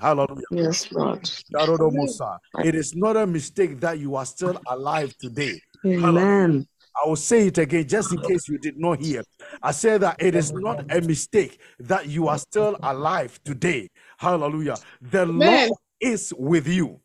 Hallelujah. Yes, Lord. It is not a mistake that you are still alive today. Amen. I will say it again just in case you did not hear. I say that it is not a mistake that you are still alive today. Hallelujah. The Amen. Lord is with you.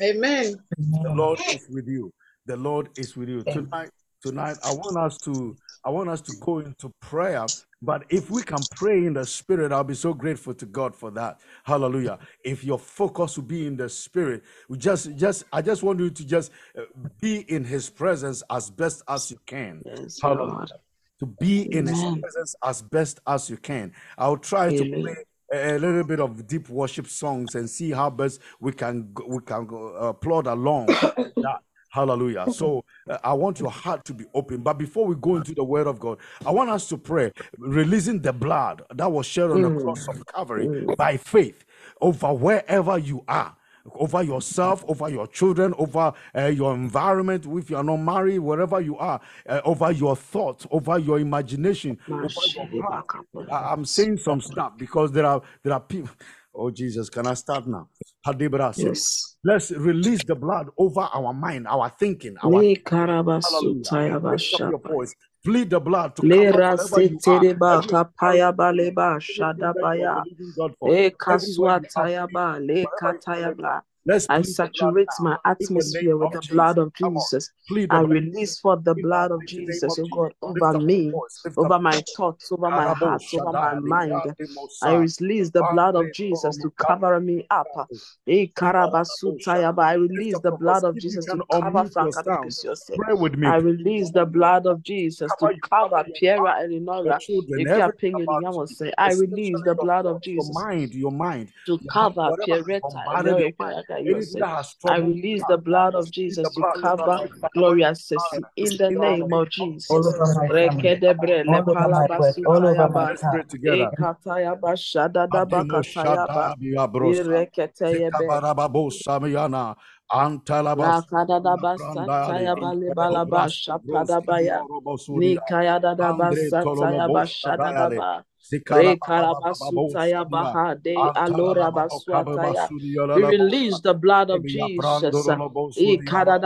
Amen. The Lord is with you. The Lord is with you. Tonight, tonight, I want us to I want us to go into prayer. But if we can pray in the spirit, I'll be so grateful to God for that. Hallelujah. If your focus will be in the spirit, we just just I just want you to just uh, be in his presence as best as you can. Yes, Hallelujah. Lord. To be in his presence as best as you can. I'll try to play a little bit of deep worship songs and see how best we can we can go, uh, plod along that hallelujah. So uh, i want your heart to be open. But before we go into the word of god i want us to pray releasing the blood that was shed on the cross of calvary by faith over wherever you are over yourself, over your children, over uh, your environment, if you are not married, wherever you are, uh, over your thoughts, over your imagination, over your I'm saying some stuff because there are there are people. Oh Jesus, can I start now? Yes. let's release the blood over our mind, our thinking, our Le hallelujah. karabasutaya Lift up your bashaba. voice. Plead the blood to Le cover wherever you are. rasetereba Every kapaya baleba everything that you are shadabaya. believing God for. Everywhere you have kaswataya ba. Le wherever you kataya connect. ba. Let's I plead the blood saturate my in the name atmosphere with the blood of Jesus. I release for the blood of Jesus, of oh God, over me, over my thoughts, over my heart, over my mind. I release the blood of Jesus to cover me up. Eh. I release the blood of Jesus to cover unmute your sound, Frankadukusiose. pray with me. I release the blood of Jesus to Cover you, cover cover your Piera and Inora. children, If you are everything pinging about in you, say, I release the blood of Jesus mind, your mind, to cover Pierretta and your mind, Erica, you anything say, that has I release the blood of let's plead the Jesus to cover you, cover Gloria your Sessi mind, in the name name of of all Jesus. over my family, all over my breath, all over my palabasutayaba. car. Pray together. Ekatayaba Adimo shadadabakatayaba. Shada Biabrosa. Ireketeyebe. Zekabarababo Samiana. La Antalabas. Kadada basata Labrandali. ya bale balaba Intelebraska shapada Broski baya. Biorobosuria. Nikaya dada Andre basata ya Tololoboska bashada Diale. daba. Zikala Re Baba Baba karabasuta ya Sadia. baha de Antala alora Baba baswata ya. Kabasudia We release the blood of Jesus.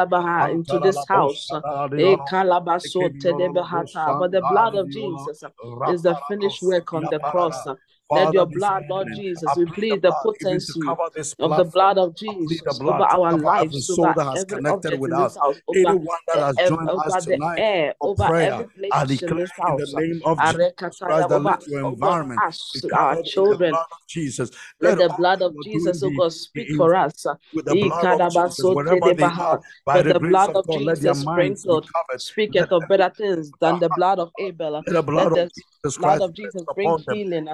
baha into this house. Labosa Dadiano. kalabasote de bahata. Ekebiorolobosa. But the blood of Jesus is the finished work on the cross. Uh. Let your blood, Lord Jesus, we plead the plead the blood even to potency of the blood of Jesus over our every lives, soul over that has every connected with us. Anyone that has joined us tonight air, for over prayer, every I place in declare in the name of Jesus Christ that Over, let your environment our children. Jesus. Let the blood of Jesus, oh God, speak for us. with the blood of Jesus. Wherever they are, by the blood of of God, let their Jesus sprinkled speaketh of better things than the blood of Abel. let the blood of Jesus blood Christ of rest Jesus bring healing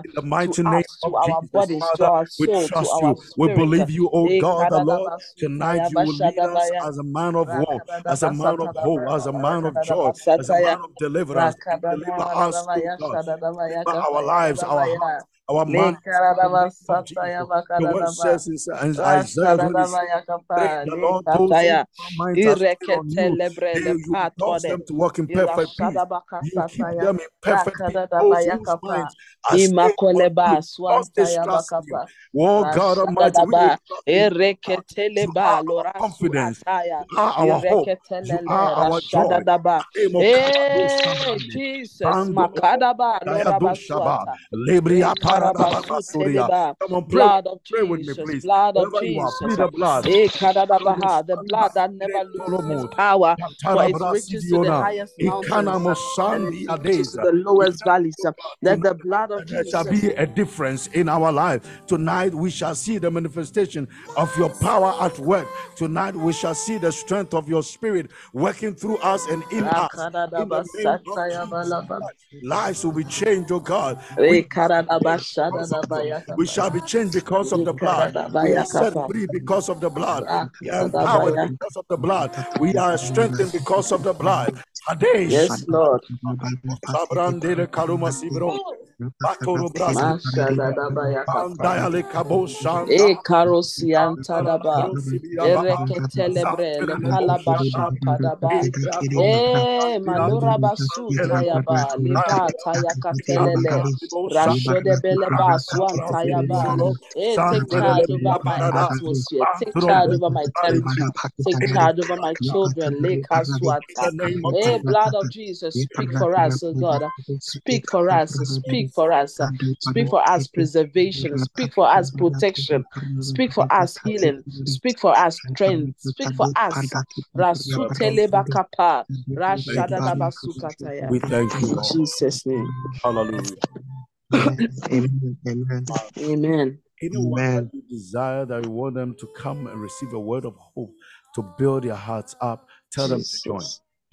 In the to mighty name us, of our Jesus, Father, we trust you. We believe you, oh God, the Lord. Tonight you will lead us as a man of war, as a man of hope, as a man of joy, as a man of deliverance. Deliver us, God. Deliver our lives, our hearts, our minds in the name of lekaradabasataya, Jesus. Your word says in Isaiah 26. rakadadabaya, Pray kapa, the Lord, those whose lekataya, minds are stayed on you, ireketelebre, they, you will cause them to walk in perfect peace. You keep them in perfect peace. Those rakadadabaya, whose kapa, minds are stayed on you, imakoleba, cause swantaya, distrust in you. bakapa, Oh God Almighty, we will rashadadaba, trust in you. God. You are ereketeleba, our confidence. You are our hope. You are our joy. Rashadadaba. Emo kabado Hey, sabrande. Jesus, makadaba, dayado shaba. lorabasuata. Lebria Hey, paradababa surya. karabasuteleba. Come on, pray Blood of pray with me, Jesus, please. blood of Wherever you are, Jesus. the blood. Eh, the blood that never loses its power, for it reaches to the highest mountains and it reaches to the lowest valleys. Let the blood of that there shall Jesus be a difference in our life. Tonight we shall see the manifestation of your power at work. Tonight we shall see the strength of your spirit working through us and in us. In the name of Jesus Rakadadabasataya Christ, lives will be changed, oh God. We shall be changed because of. We shall be changed because of the blood. We are set free because of the blood. We are empowered because of the blood. We are strengthened because of the blood. Yes, Lord. Sabrandele karuma sibro. Batoro Brasa. Mashadadabayakata. Bandayale Kabo Shanda. E karosiantadaba. Ereketelebre lekalabashampadaba. E manurabasutayaba. Lipatayakatelele. Rashodebeleba swantayaba. Eh, take charge over my atmosphere. Take charge over my territory. Take charge over my children. Leka swata. Blood of Jesus, speak for us, oh God. Speak for us. Speak for us. Speak for us preservation. Speak for us protection. Speak for us healing. Speak for us strength. Speak for us. Rasutelebakapa. Rashadadabasukataya. We thank you, In Lord. Jesus' name. Hallelujah. Amen. Amen. Amen. Anyone Amen. that you desire that you want them to come and receive a word of hope to build their hearts up, tell them to join.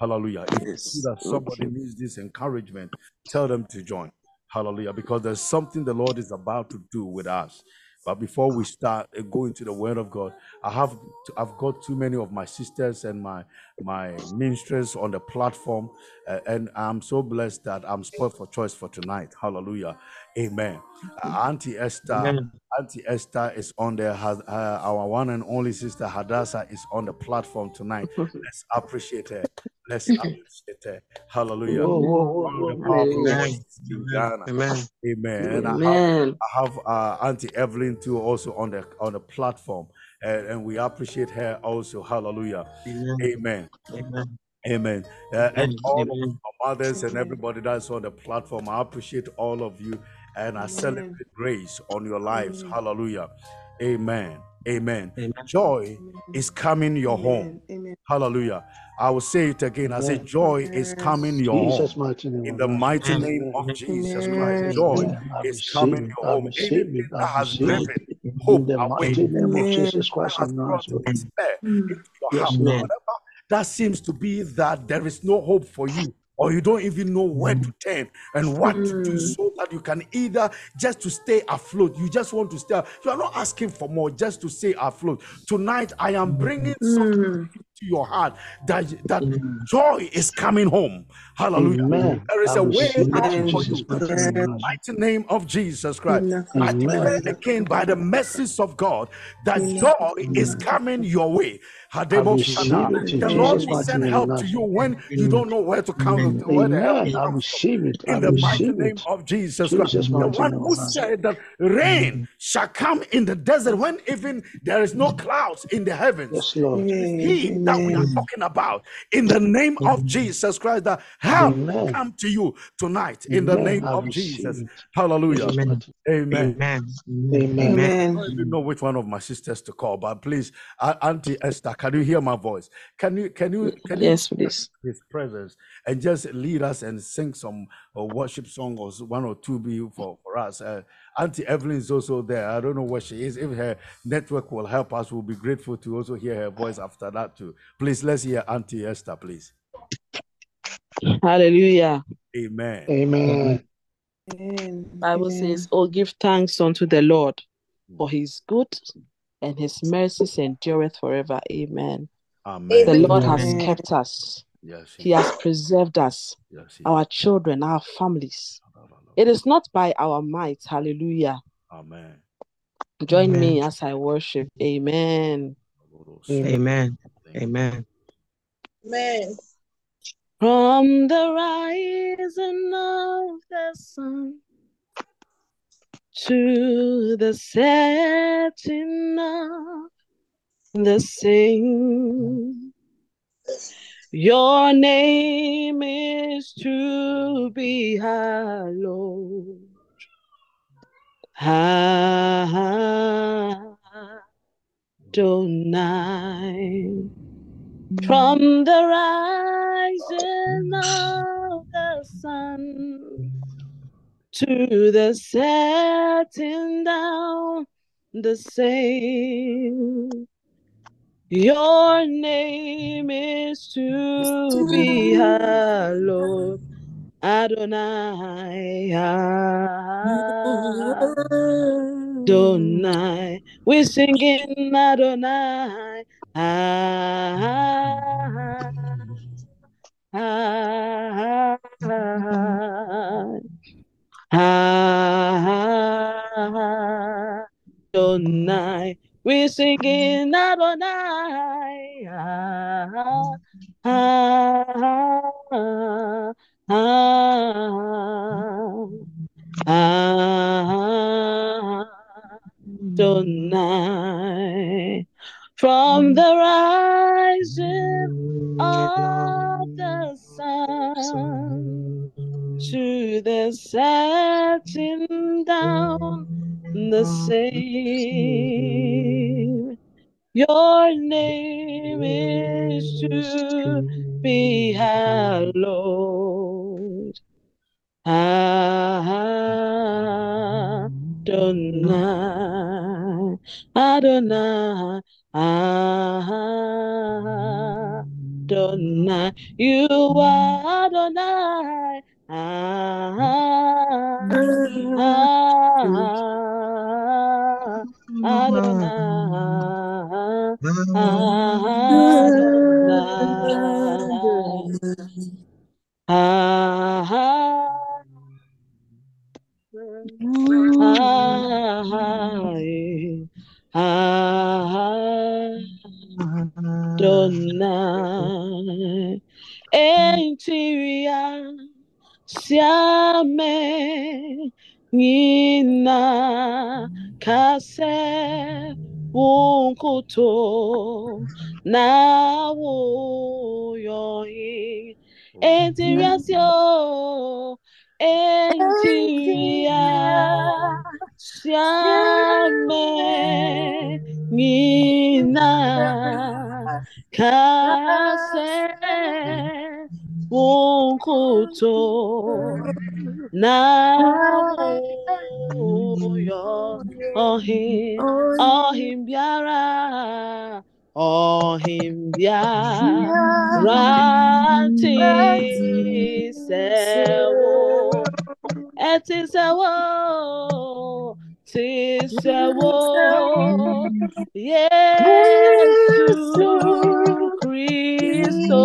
Hallelujah. If you Yes. see that somebody needs this encouragement, tell them to join. Hallelujah. Because there's something the Lord is about to do with us. But before we start uh, going to the Word of God, I have I've got too many of my sisters and my my ministers on the platform, uh, and I'm so blessed that I'm spoiled for choice for tonight. Hallelujah, Amen. Uh, Auntie Esther, Amen. Auntie Esther is on there. Has uh, our one and only sister Hadassah is on the platform tonight. Let's appreciate her. Let's appreciate her. Hallelujah. Whoa, whoa, whoa, One of whoa. powerful Hallelujah. voices in Ghana. Amen. Amen. And I have I have uh, Auntie Evelyn too also on the on the platform, and, and we appreciate her also. Hallelujah. Amen. Amen. Amen. Amen. Uh, and Amen. all of Amen. our mothers and everybody that's on the platform, I appreciate all of you, and I celebrate grace on your lives. Hallelujah. Amen. Amen. Amen. Joy is coming your home. Hallelujah. I will say it again. I say, Amen. joy is coming your home. Jesus' mighty name. In the mighty Amen. name of Amen. Jesus Christ, joy Amen. Is coming your I home. receive Anything it. that I has driven it. In the mighty name of Jesus Christ has of Nazareth. despair into mm. your Yes, heart, Lord. That seems to be that there is no hope for you, or you don't even know where to turn and what to do, Mm. so that you can either just to stay afloat. You just want to stay. You are not asking for more, just to stay afloat. Tonight, I am bringing something Mm. to your heart that that Amen. joy is coming home. Hallelujah. Amen. there is a way out for you. In the mighty name of Jesus Christ. I declare again by the mercies of God that joy is coming your way. I Hadebo receive Shana. it in The Lord will send help to you when you don't know where to come, Amen. where the help I comes from receive it. In the mighty name of Jesus Christ. The one who said that rain shall come in the desert when even there is no clouds in the heavens. Yes, Lord. It is He that we are talking about in the name of Jesus Christ. That help Amen. come to you tonight in the name of Jesus. Hallelujah. Amen. mighty Amen. Amen. Amen. Amen. I don't know which one of my sisters to call, but please, uh, Auntie Esther, can you hear my voice? Can you can you can you Yes, please. his presence and just lead us and sing some uh, worship song or one or two be for, for us. Uh, Auntie Evelyn is also there. I don't know where she is. If her network will help us, we'll be grateful to also hear her voice after that too. Please let's hear Auntie Esther, please. Hallelujah. Amen. Amen. Bible says, "Oh, give thanks unto the Lord, for His good, and His mercies endureth forever." Amen. Amen. The Lord has kept us. Yes, He has preserved us, yes, he our children, our families. It is not by our might. Hallelujah. Amen. Join me as I worship. Amen. Amen. Amen. Amen. From the rising of the sun to the setting of the same, your name is to be hallowed. Adonai. From the rising of the sun to the setting down the same. Your name is to be hallowed. Adonai. Adonai. We sing Adonai. Adonai. Adonai. We singing Adonai. Adonai. From the rising of the sun to the setting down the same. Your name is to be hallowed. Adonai, Adonai, Adonai, you are Adonai. Ah, ah, ah, Adonai, Interior, Siame, Nina, Kase, Wunkuto, Nawo, Yohi, Interior, Entia Siame Nina Kase Wunkuto Nawoyo Ohim Ohim Biara Ohim Biara Ti Sewo Eti Sewo Ti Sewo Yesu Christo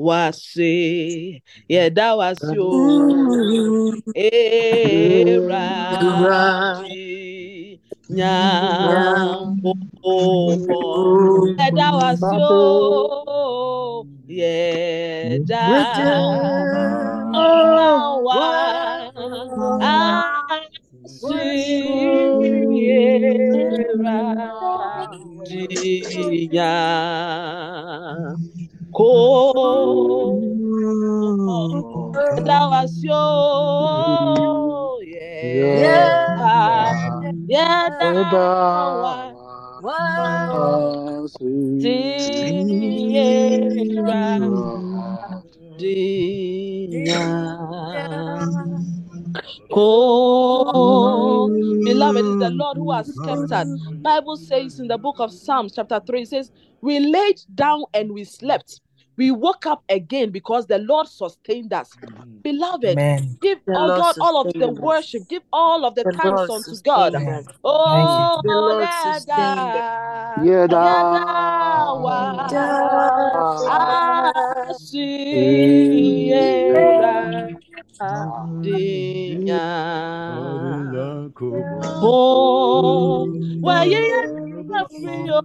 Wonkuto Na Yo Messi Yeda Wasi Yeda Wasi oh. mm-hmm. Eradi Nyampopo Yeda Wasi. Yeda Nawa Asira Dawasyo Yeah. Yeah. Dawa Oh, beloved is the oh, Lord who has kept us. Bible says in the book of Psalms, chapter 3, it says, We laid down and we slept. We woke up again because the Lord sustained us. Beloved, Amen. give The oh Lord God all of the us. worship, give all of the The thanks Lord unto God. us. Oh, The Lord Yada, sustained Yada, Yeda. Wa, Asira, Dinya. Oh, where you free of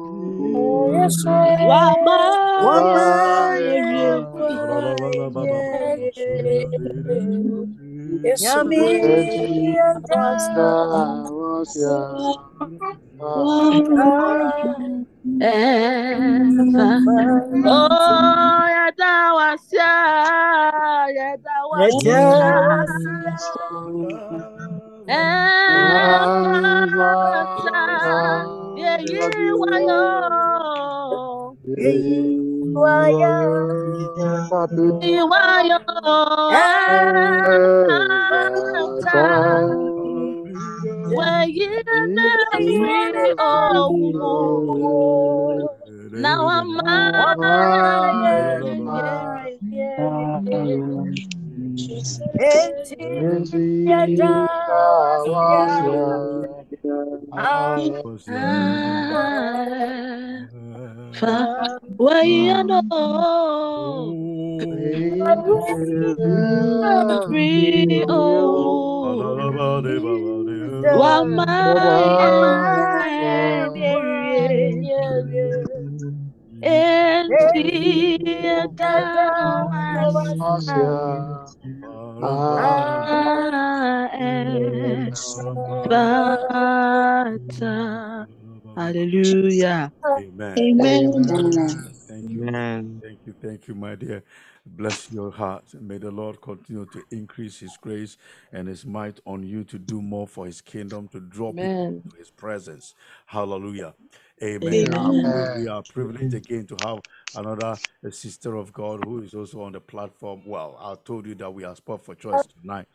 ah, I'm ah. a pioneer. Yeda wasia. Where you are free of Oh, yada wasya, yada wasya, yeah, yeah, wayo, wayo, where you never oh, now I'm where you Um, know? Free Hallelujah. Amen. Amen. Thank you. Amen. Thank you. Thank you, my dear. Bless your heart. May the Lord continue to increase His grace and His might on you to do more for His kingdom, to draw people Amen. to His presence. Hallelujah. Amen. Amen. We are privileged again to have another sister of God who is also on the platform. Well, I told you that we are spot for choice tonight.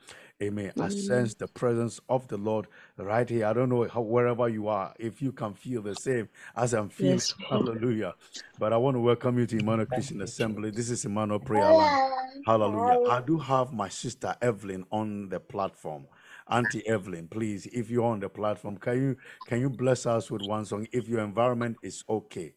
Amen. I sense the presence of the Lord right here. I don't know how wherever you are, if you can feel the same as I'm feeling. Yes, Hallelujah. But I want to welcome you to Emmanuel Christian Assembly. This is Emmanuel Prayer Line. Hallelujah. I do have my sister Evelyn on the platform. Auntie Evelyn, please, if you're on the platform, can you can you bless us with one song if your environment is okay?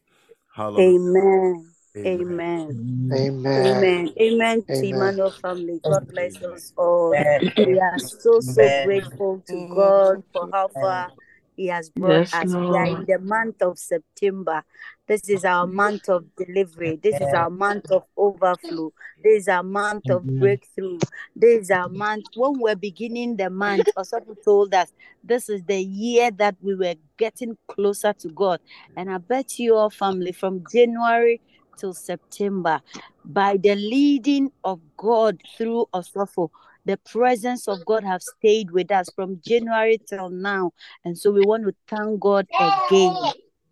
Hallelujah. Amen. Amen. Amen. Amen. Amen. Amen to Amen. Emmanuel family. God bless us all. We are so, so grateful to God for how far He has brought Yes, us. We are in the month of September. This is our month of delivery. This is our month of overflow. This is our month of breakthrough. This is our month. When we're beginning the month, Osofo told us this is the year that we were getting closer to God. And I bet you all family from January till September, by the leading of God through Osofo, the presence of God have stayed with us from January till now. And so we want to thank God again.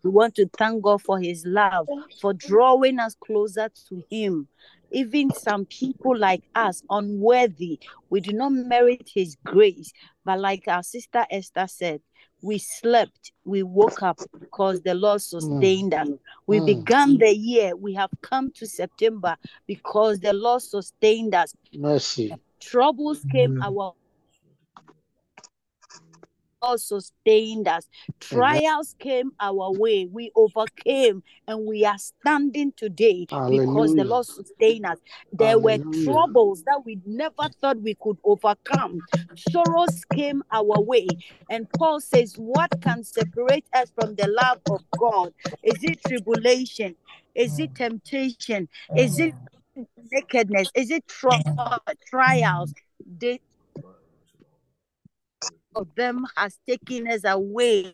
We want to thank God for his love, for drawing us closer to him. Even some people like us, unworthy, we do not merit his grace. But like our sister Esther said, we slept, we woke up because the Lord sustained us. We Mm. began the year, we have come to September because the Lord sustained us. Mercy. Troubles came Mm. our God sustained us. Trials came our way. We overcame and we are standing today because the Lord sustained us. There were troubles that we never thought we could overcome. Sorrows came our way. And Paul says, What can separate us from the love of God? Is it tribulation? Is it temptation? Is it nakedness? Is it tri- trials? The of them has taken us away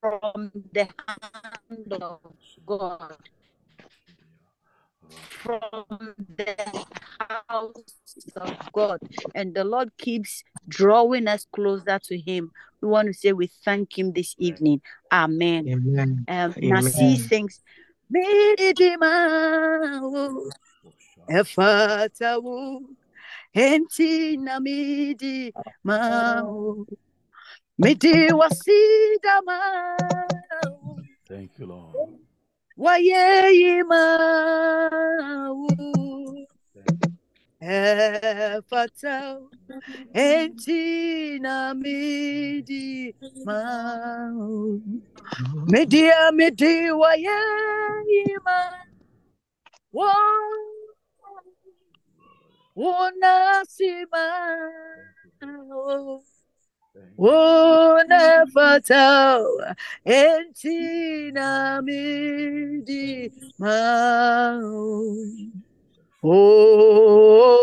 from the hand of God, from the house of God. And the Lord keeps drawing us closer to Him. We want to say we thank Him this evening. Amen. Amen. Um, Amen. Nasi sings, Midima, Efatawu, Enti na midi mau, midi wasida mau, Thank you, Lord. waye mau, Efatawu, Enti na midi mau, midi a midi waye mau, Wonasima, wonafata, entina midi mau. Oh,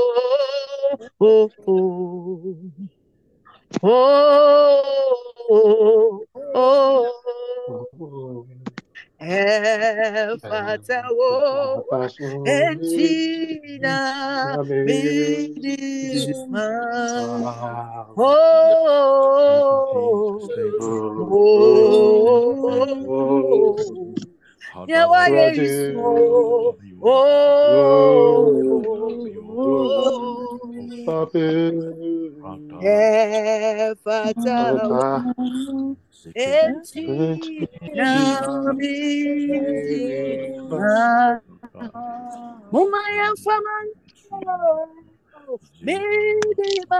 oh, oh, Oh, oh, oh. Efata wo entina midima. Oh, oh, nyawa yesu. Oh, Efata wo entina midima. Muma yamfama midima.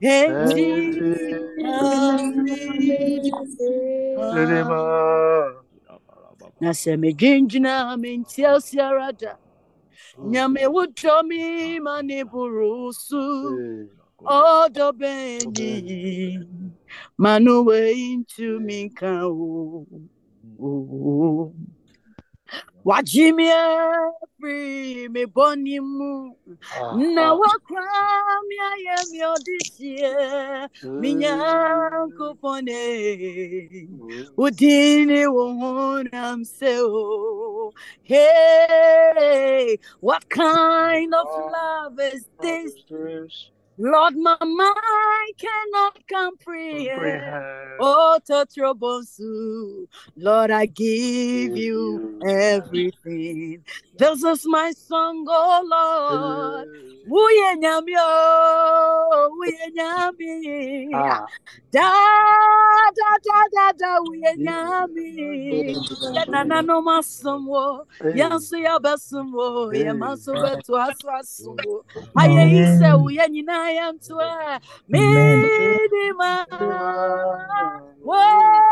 efata na sɛ medwengyina mentia osiara da nyame wodɔ me ma ne boro so ɔdɔ bɛni ma o. wagye me bɔne mu. Ah, Na ah. wakora me ayɛ me ɔdehyɛ me mm. nyankopɔne wodin mm. ne wo honam sɛ o hey what kind of ah, love is this Lord, my mind cannot comprehend. Oh, Totrobonsu, Lord, I give you everything. This is my song, oh Lord. Wuye nyamyo, nyami. Da ah. da da da da, wuye nyami. Ya na no masumwo, yansu ya basumwo, ya masu betu asu asuwo. Aye ise wuye nyina yantwa, midima. Whoa,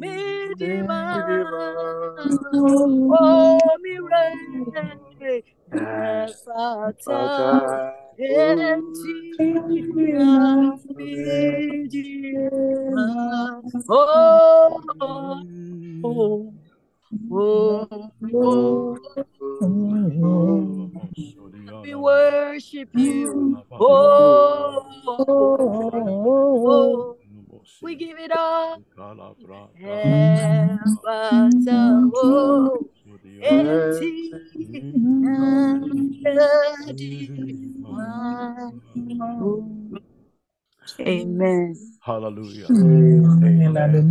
midima. Oh. Oh, oh, oh, oh. We worship you. Oh, oh, we give it all. Oh, entina. Amen. Hallelujah. Amen. Hallelujah.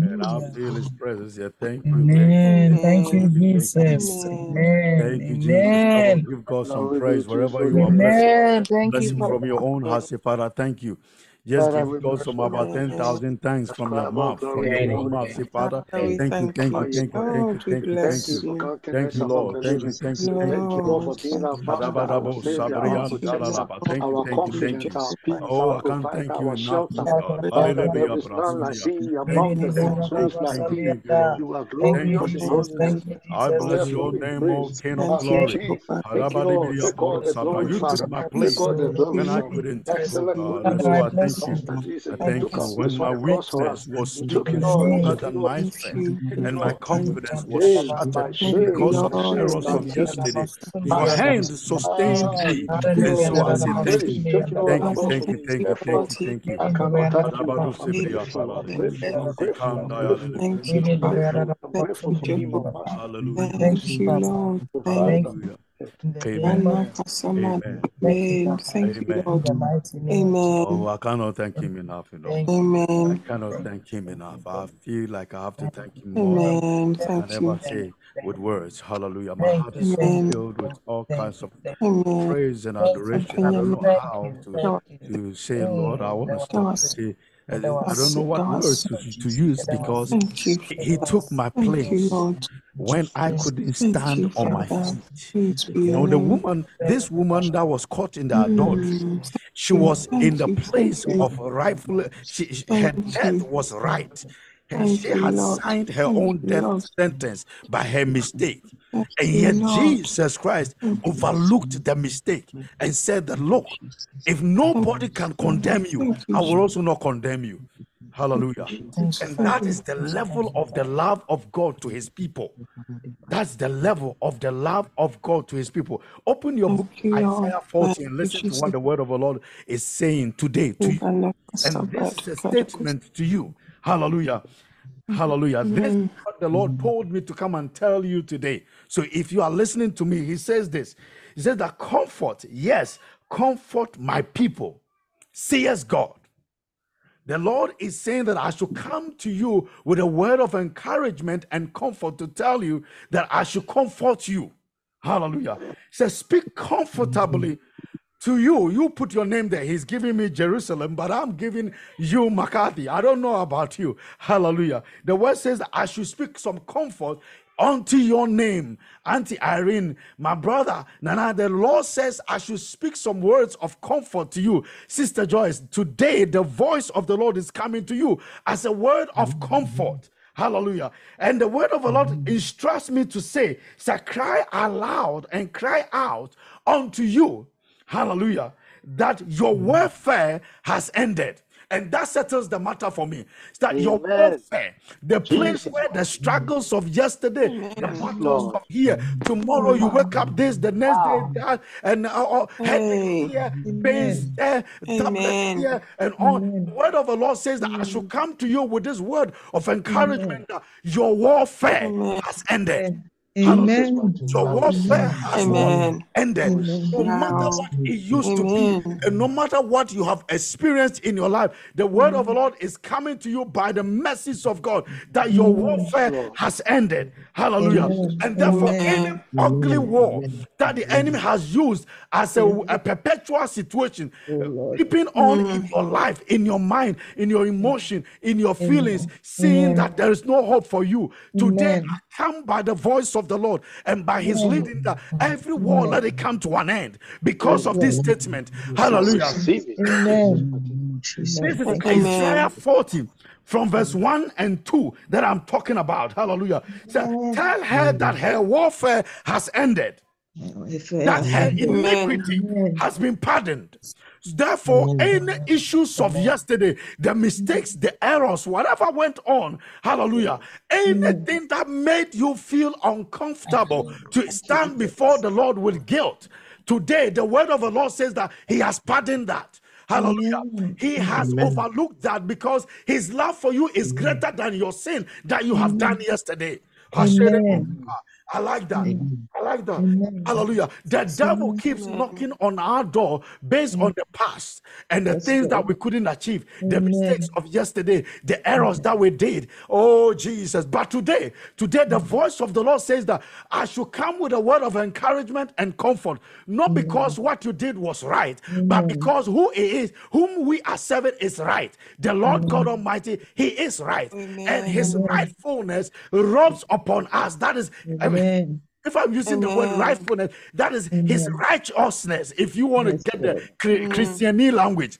And I Hallelujah. feel his presence here. Thank you. Amen. Thank you, Jesus. Amen. Thank you, Jesus. Amen. give God some praise wherever you are. Bless Amen. Thank Bless you, him from your own heart. Say, Father, thank you. Just give God some about 10,000 thanks from your mouth, from your mouth. Say, Father, thank you, thank you, thank you, thank you, thank you, thank you you. for you. Thank you, Lord. Thank you, thank you, thank you. Thank you, Lord, Lord, for being thank you, Oh, I can't thank you enough, shelter. God. Father, there Hallelujah, Thank you, thank you, thank you, oh, I bless your name, O. King of Thank Thank you, you, glory. Jesus. Jehovah. Take it all. Adabadibidia, Take all the Korosabra. glory, You took my Thank you, Take place when I couldn't take, Excellent God. And goodness Father, so I I thank bless you. you. I Thank thank you, you. When my the Jesus. cross for us. weakness was You In took the it looking stronger Take name it than my strength, you. Take it and my confidence was shattered my Thank you, because of the errors of like Thank you, Jesus. yesterday. Your Father, hand sustained ah, me. you took it And so I Give say you thank you. Take it Thank you, thank you, thank you, Thank thank therefore. you, you, thank you. I cannot thank you enough. I'm Jesus. grateful. I'm grateful. I'm Thank grateful. I'm grateful. you, I'm Father. grateful. I'm Thank you, for being my Jehovah. pastor. Hallelujah. Thank you, Lord. Thank Father, Hallelujah. in the Amen. name of Anakasaman. Amen. thank you, Amen. You, Amen. Lord. the mighty name of Jesus. Amen. Oh, I cannot thank him enough, you know. Thank you. I cannot thank him enough. I feel like I have to Thank thank him more Amen. you. than I ever you. Say with words. Hallelujah. My heart is so Thank Amen. you. filled with all kinds of Amen. praise and adoration. I don't know how to to say, Lord, I want to was start to say, I don't know what words to, to use because Thank he took was my Thank you, place Lord. When I couldn't stand on my feet. You know, the woman, this woman that was caught in the adultery, Mm, she was in the place of rightful, she, she- her death was right. And she had signed her own death sentence by her mistake. And yet Jesus Christ overlooked the mistake and said that, look, if nobody can condemn you, I will also not condemn you. Hallelujah. And that is the level of the love of God to his people. That's the level of the love of God to his people. Open your book, Thank you, Lord. Isaiah 40, and listen to what the word of the Lord is saying today to you. And this is a statement to you. Hallelujah. Hallelujah. This is what the Lord told me to come and tell you today. So if you are listening to me, He says this He says that comfort, yes, comfort my people, says God. The Lord is saying that I should come to you with a word of encouragement and comfort to tell you that I should comfort you. Hallelujah. He says, Speak comfortably to you. You put your name there. He's giving me Jerusalem, but I'm giving you McCarthy. I don't know about you. Hallelujah. The word says I should speak some comfort unto your name, Auntie Irene, my brother. Nana, the Lord says I should speak some words of comfort to you. Sister Joyce, today the voice of the Lord is coming to you as a word of comfort. Hallelujah. And the word of the Lord instructs me to say, say, cry aloud and cry out unto you. Hallelujah. That your warfare has ended. And that settles the matter for me. It's that your warfare, the place where the struggles of yesterday, the battles Lord. of here, tomorrow you wake up this, the next day that, and uh, uh, headache Hey. here, pains there, tablets Amen. here, and on. The word of the Lord says that I should come to you with this word of encouragement that your warfare Amen. has ended. Amen. Your warfare has? Amen. ended. No matter what it used to be, and no matter what you have experienced in your life, the word of the Lord is coming to you by the mercies of God that your warfare has ended. Hallelujah. And therefore, any ugly war that the enemy has used as a, a perpetual situation, keeping on in your life, in your mind, in your emotion, in your feelings, seeing that there is no hope for you. Today, Amen. I come by the voice of the Lord and by his leading that every war let it come to an end because of this statement. Hallelujah. Amen. This is Thank. Isaiah 40 from verse 1 and 2 that I'm talking about. Hallelujah. So tell her that her warfare has ended, that her iniquity has been pardoned. Therefore, any issues of yesterday, the mistakes, the errors, whatever went on, hallelujah, anything that made you feel uncomfortable to stand before the Lord with guilt, today the word of the Lord says that He has pardoned that. Hallelujah. He has overlooked that because his love for you is greater than your sin that you have done yesterday. Amen. I like that. I like that. Hallelujah. The devil keeps knocking on our door based on the past and the things that we couldn't achieve, the mistakes of yesterday, the errors that we did. Oh, Jesus. But today, today, the voice of the Lord says that I should come with a word of encouragement and comfort, not because what you did was right, but because who it is, whom we are serving is right. The Lord God Almighty, He is right. And His rightfulness rubs upon us. That is, I mean, Amen. if I'm using the word Amen. rightfulness, that is his righteousness. If you want to get the Chri- mm. Christianese language,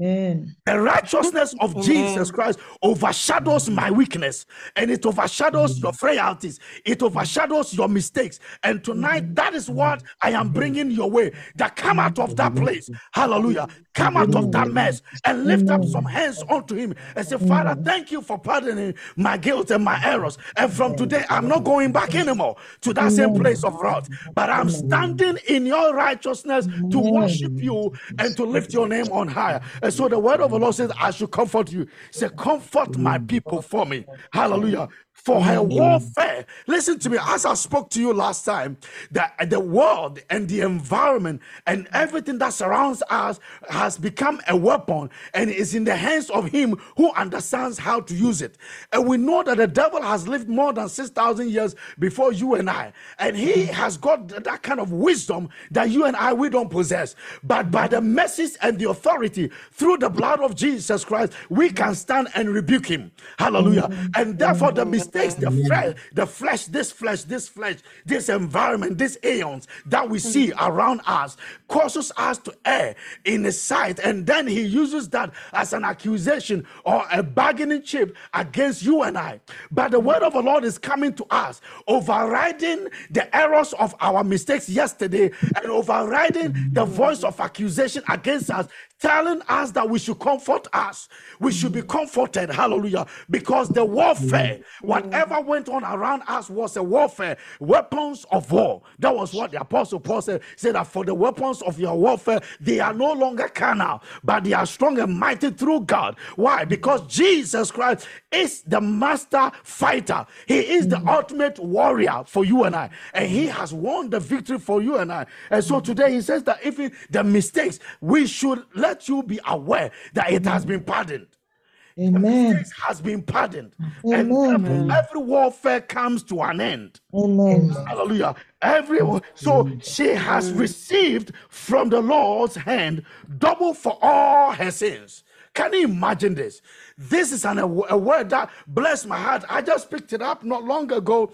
Amen. the righteousness of Jesus Christ overshadows my weakness and it overshadows your frailties, it overshadows your mistakes. And tonight, that is what I am bringing your way. That come out of that place, hallelujah, come out of that mess and lift up some hands unto Him and say, Father, thank you for pardoning my guilt and my errors. And from today, I'm not going back anymore to that same place of wrath, but I'm standing in your righteousness to worship you and to lift your name on higher. And so the word of the Lord says, I should comfort you. Say, comfort my people for me. Hallelujah. For her warfare. Listen to me, as I spoke to you last time, that the world and the environment and everything that surrounds us has become a weapon and is in the hands of him who understands how to use it. And we know that the devil has lived more than 6,000 years before you and I. And he has got that kind of wisdom that you and I, we don't possess. But by the message and the authority through the blood of Jesus Christ, we can stand and rebuke him. Hallelujah. And therefore, the mistakes, the flesh, the flesh, this flesh, this flesh, this environment, these aeons that we hmm. see around us causes us to err in his sight. And then he uses that as an accusation or a bargaining chip against you and I. But the word of the Lord is coming to us, overriding the errors of our mistakes yesterday and overriding the voice of accusation against us telling us that we should comfort us. We should be comforted. Hallelujah. Because the warfare, mm. whatever went on around us was a warfare, weapons of war. That was what the apostle Paul said. He said that for the weapons of your warfare, they are no longer carnal, but they are strong and mighty through God. Why? Because Jesus Christ is the master fighter. He is the mm. ultimate warrior for you and I. And he has won the victory for you and I. And so mm. today he says that even the mistakes, we should let you be aware that it has been pardoned. Amen. mistakes has been pardoned. And every, Amen. every warfare comes to an end. Amen. Hallelujah. Every so she has received from the Lord's hand double for all her sins. Can you imagine this? This is an, a, a word that blessed my heart. I just picked it up not long ago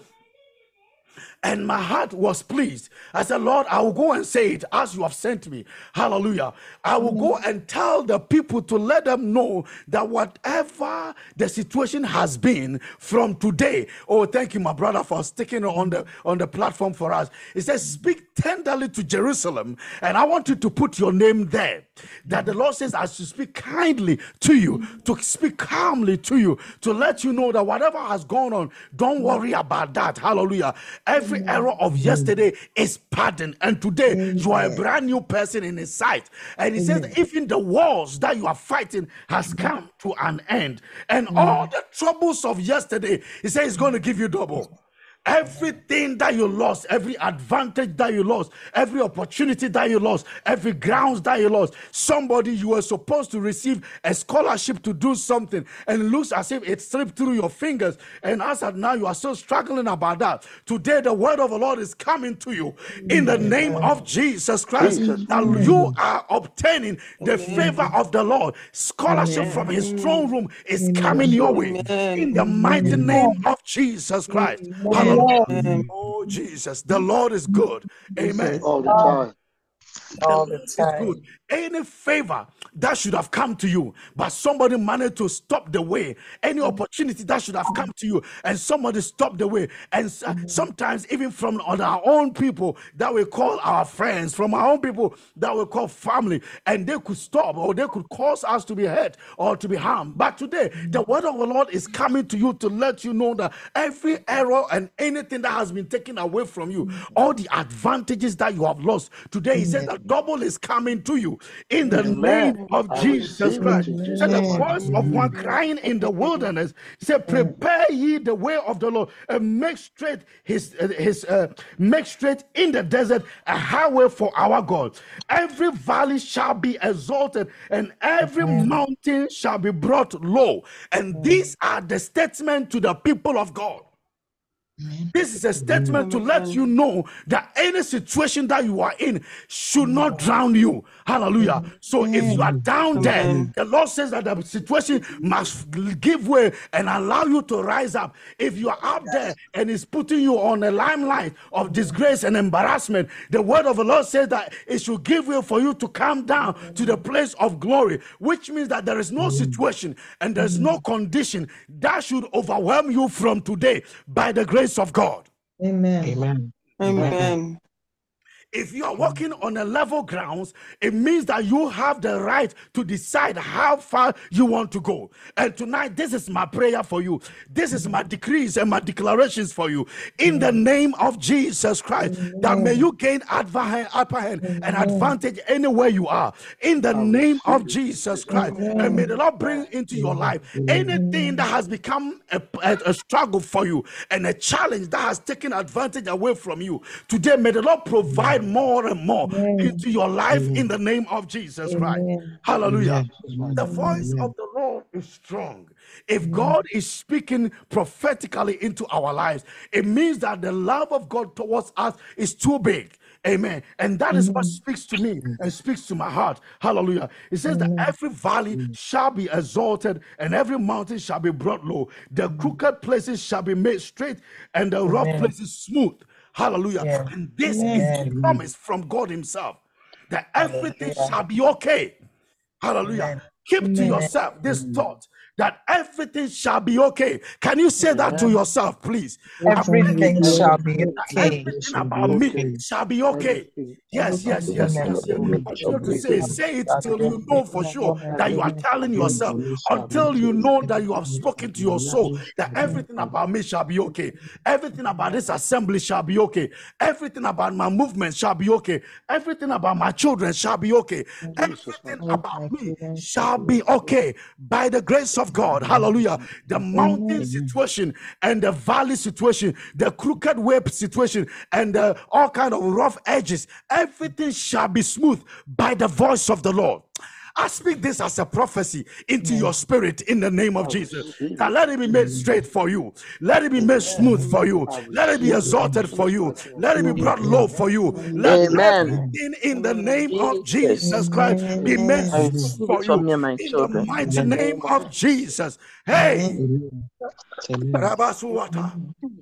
and my heart was pleased. I said, Lord, I will go and say it as you have sent me. Hallelujah. I will go and tell the people to let them know that whatever the situation has been from today. Oh, thank you, my brother, for sticking on the on the platform for us. It says, Speak tenderly to Jerusalem, and I want you to put your name there. That the Lord says, I should speak kindly to you, to speak calmly to you, to let you know that whatever has gone on, don't worry about that. Hallelujah. Every error of yesterday is pardoned, and today you are a brand new person in His sight. And He says, even the wars that you are fighting has come to an end, and all the troubles of yesterday, He says, He's going to give you double. Everything that you lost, every advantage that you lost, every opportunity that you lost, every grounds that you lost, somebody you were supposed to receive a scholarship to do something, and it looks as if it slipped through your fingers. And as of now, you are still struggling about that. Today, the word of the Lord is coming to you in the name of Jesus Christ. That you are obtaining the favor of the Lord. Scholarship from his throne room is coming your way in the mighty name of Jesus Christ. Hallelujah. Oh, Jesus, the Lord is good. Amen. All the time. All the It's time. good. Any favor that should have come to you, but somebody managed to stop the way. Any mm. opportunity that should have come to you, and somebody stopped the way. And s- mm. sometimes, even from our own people that we call our friends, from our own people that we call family, and they could stop or they could cause us to be hurt or to be harmed. But today, the mm. word of the Lord is coming to you to let you know that every error and anything that has been taken away from you, all the advantages that you have lost, today He says that double is coming to you in the name of I Jesus Christ. Said the voice of one crying in the wilderness said, "Prepare ye the way of the Lord, and make straight His uh, His uh, make straight in the desert a highway for our God. Every valley shall be exalted, and every mountain shall be brought low. And these are the statement to the people of God." This is a statement to let you know that any situation that you are in should not drown you. Hallelujah. So if you are down there, the Lord says that the situation must give way and allow you to rise up. If you are up there and it's putting you on a limelight of disgrace and embarrassment, the word of the Lord says that it should give way for you to come down to the place of glory, which means that there is no situation and there's no condition that should overwhelm you from today by the grace of God. Amen. Amen. Amen. If you are walking on a level grounds, it means that you have the right to decide how far you want to go. And tonight, this is my prayer for you. This is my decrees and my declarations for you. In the name of Jesus Christ, that may you gain upper hand and advantage anywhere you are. In the name of Jesus Christ, and may the Lord bring into your life anything that has become a, a, a struggle for you and a challenge that has taken advantage away from you. Today, may the Lord provide more and more into your life in the name of Jesus Christ. Amen. Hallelujah. Amen. The voice of the Lord is strong. If God is speaking prophetically into our lives, it means that the love of God towards us is too big. Amen. And that is what speaks to me and speaks to my heart. Hallelujah. It says that every valley shall be exalted and every mountain shall be brought low. The crooked places shall be made straight and the rough places smooth. Hallelujah. Yeah. And this is a promise from God Himself that everything shall be okay. Hallelujah. Keep to yourself this thought that everything shall be okay. Can you say that to yourself, please? Everything shall be okay. everything about me shall be okay. Yes, yes, yes, yes, yes. Continue to say, say it till you know for sure that you are telling yourself, until you know that you have spoken to your soul, that everything about me shall be okay. Everything about this assembly shall be okay. Everything about my movement shall be okay. Everything about my children shall be okay. Everything about me shall be okay by the grace of God. Hallelujah. The mountain situation and the valley situation, the crooked way situation, and the, all kind of rough edges, everything shall be smooth by the voice of the Lord. I speak this as a prophecy into your spirit in the name of Jesus. That let it be made straight for you. Let it be made smooth for you. Let it be exalted for you. Let it be brought low for you. Let Amen. everything in the name of Jesus Christ be made Amen. I smooth receive for you. me and my In the mighty name of Jesus. Hey,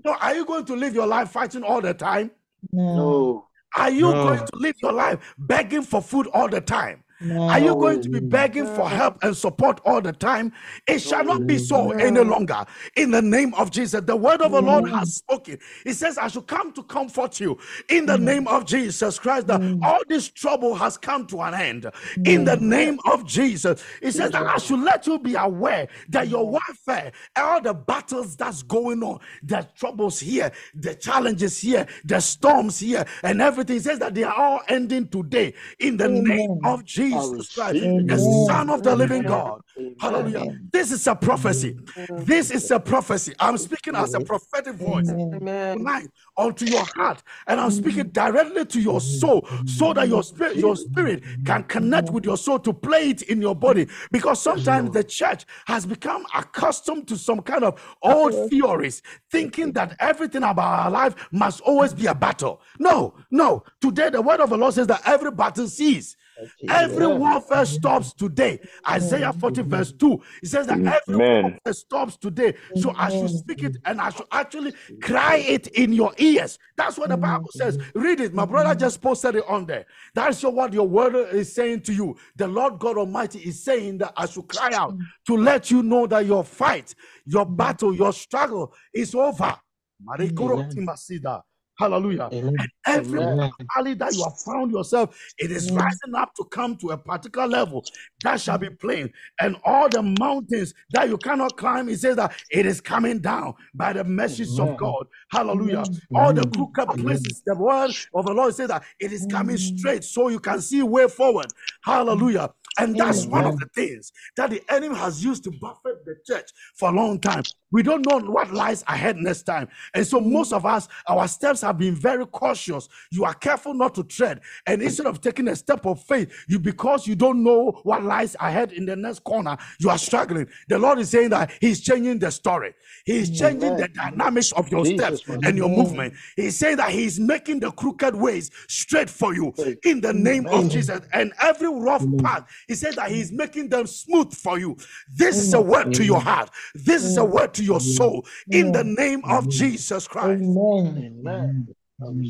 So are you going to live your life fighting all the time? No. Are you No. going to live your life begging for food all the time? Are you going to be begging for help and support all the time? It shall not be so any longer. In the name of Jesus, the word of the Lord has spoken. He says, I should come to comfort you. In the name of Jesus Christ, that all this trouble has come to an end. In the name of Jesus, He says that I should let you be aware that your warfare, all the battles that's going on, the troubles here, the challenges here, the storms here, and everything. It says that they are all ending today. In the name of Jesus Christ, the Son of the living God. Hallelujah. This is a prophecy. This is a prophecy. I'm speaking as a prophetic voice Amen. tonight onto your heart, and I'm speaking directly to your soul, so that your spirit, your spirit can connect with your soul to play it in your body. Because sometimes the church has become accustomed to some kind of old theories, thinking that everything about our life must always be a battle. No, no. Today the word of the Lord says that every battle ceases. Every warfare stops today. Isaiah 40, verse 2. It says that every Amen. warfare stops today. So I should speak it and I should actually cry it in your ears. That's what the Bible says. Read it. My brother just posted it on there. That's your, what your word is saying to you. The Lord God Almighty is saying that I should cry out to let you know that your fight, your battle, your struggle is over. Marikoro Timasida. Hallelujah. Amen. Every Amen. valley that you have found yourself, it is rising up to come to a particular level that shall be plain. And all the mountains that you cannot climb, it says that it is coming down by the mercies of God. Hallelujah. All the crooked places, the word of the Lord says that it is coming straight so you can see way forward. Hallelujah. And that's one of the things that the enemy has used to buffet the church for a long time. We don't know what lies ahead next time. And so most of us, our steps have been very cautious. You are careful not to tread. And instead of taking a step of faith, you because you don't know what lies ahead in the next corner, you are struggling. The Lord is saying that He's changing the story. He's changing the dynamics of your steps and your movement. He's saying that He's making the crooked ways straight for you in the name of Jesus. And every rough path, He said that He's making them smooth for you. This is a word to your heart. This is a word to your soul in the name of Jesus Christ. Amen. Um,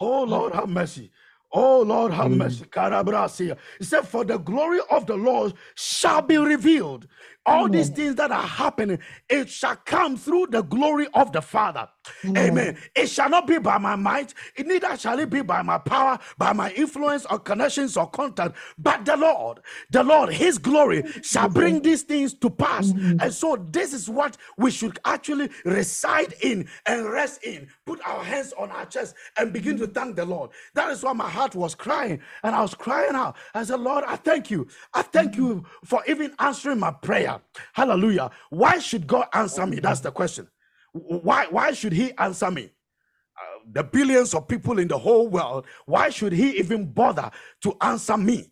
oh Lord, have mercy. Oh Lord, have mercy. Karabrasia. He said, For the glory of the Lord shall be revealed. All these things that are happening, it shall come through the glory of the Father. Amen. It shall not be by my might, it neither shall it be by my power, by my influence or connections or contact, but the Lord, the Lord, His glory shall bring these things to pass. And so, this is what we should actually reside in and rest in. Put our hands on our chest and begin to thank the Lord. That is why my heart was crying, and I was crying out. I said, Lord, I thank you. I thank you for even answering my prayer. Hallelujah. Why should God answer me? That's the question. Why, why should He answer me? Uh, the billions of people in the whole world, why should He even bother to answer me?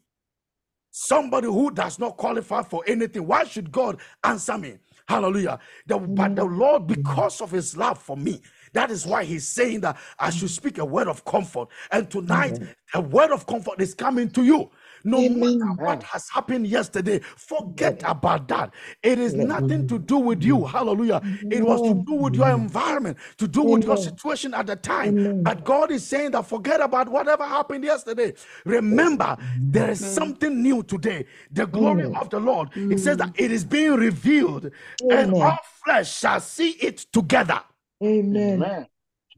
Somebody who does not qualify for anything, why should God answer me? Hallelujah. The, but the Lord, because of his love for me, That is why he's saying that I should speak a word of comfort. And tonight, a word of comfort is coming to you. No matter what has happened yesterday, forget about that. It is nothing to do with you. Hallelujah. It was to do with your environment, to do with your situation at the time. But God is saying that forget about whatever happened yesterday. Remember, there is something new today. The glory of the Lord. It says that it is being revealed, and all flesh shall see it together. Amen.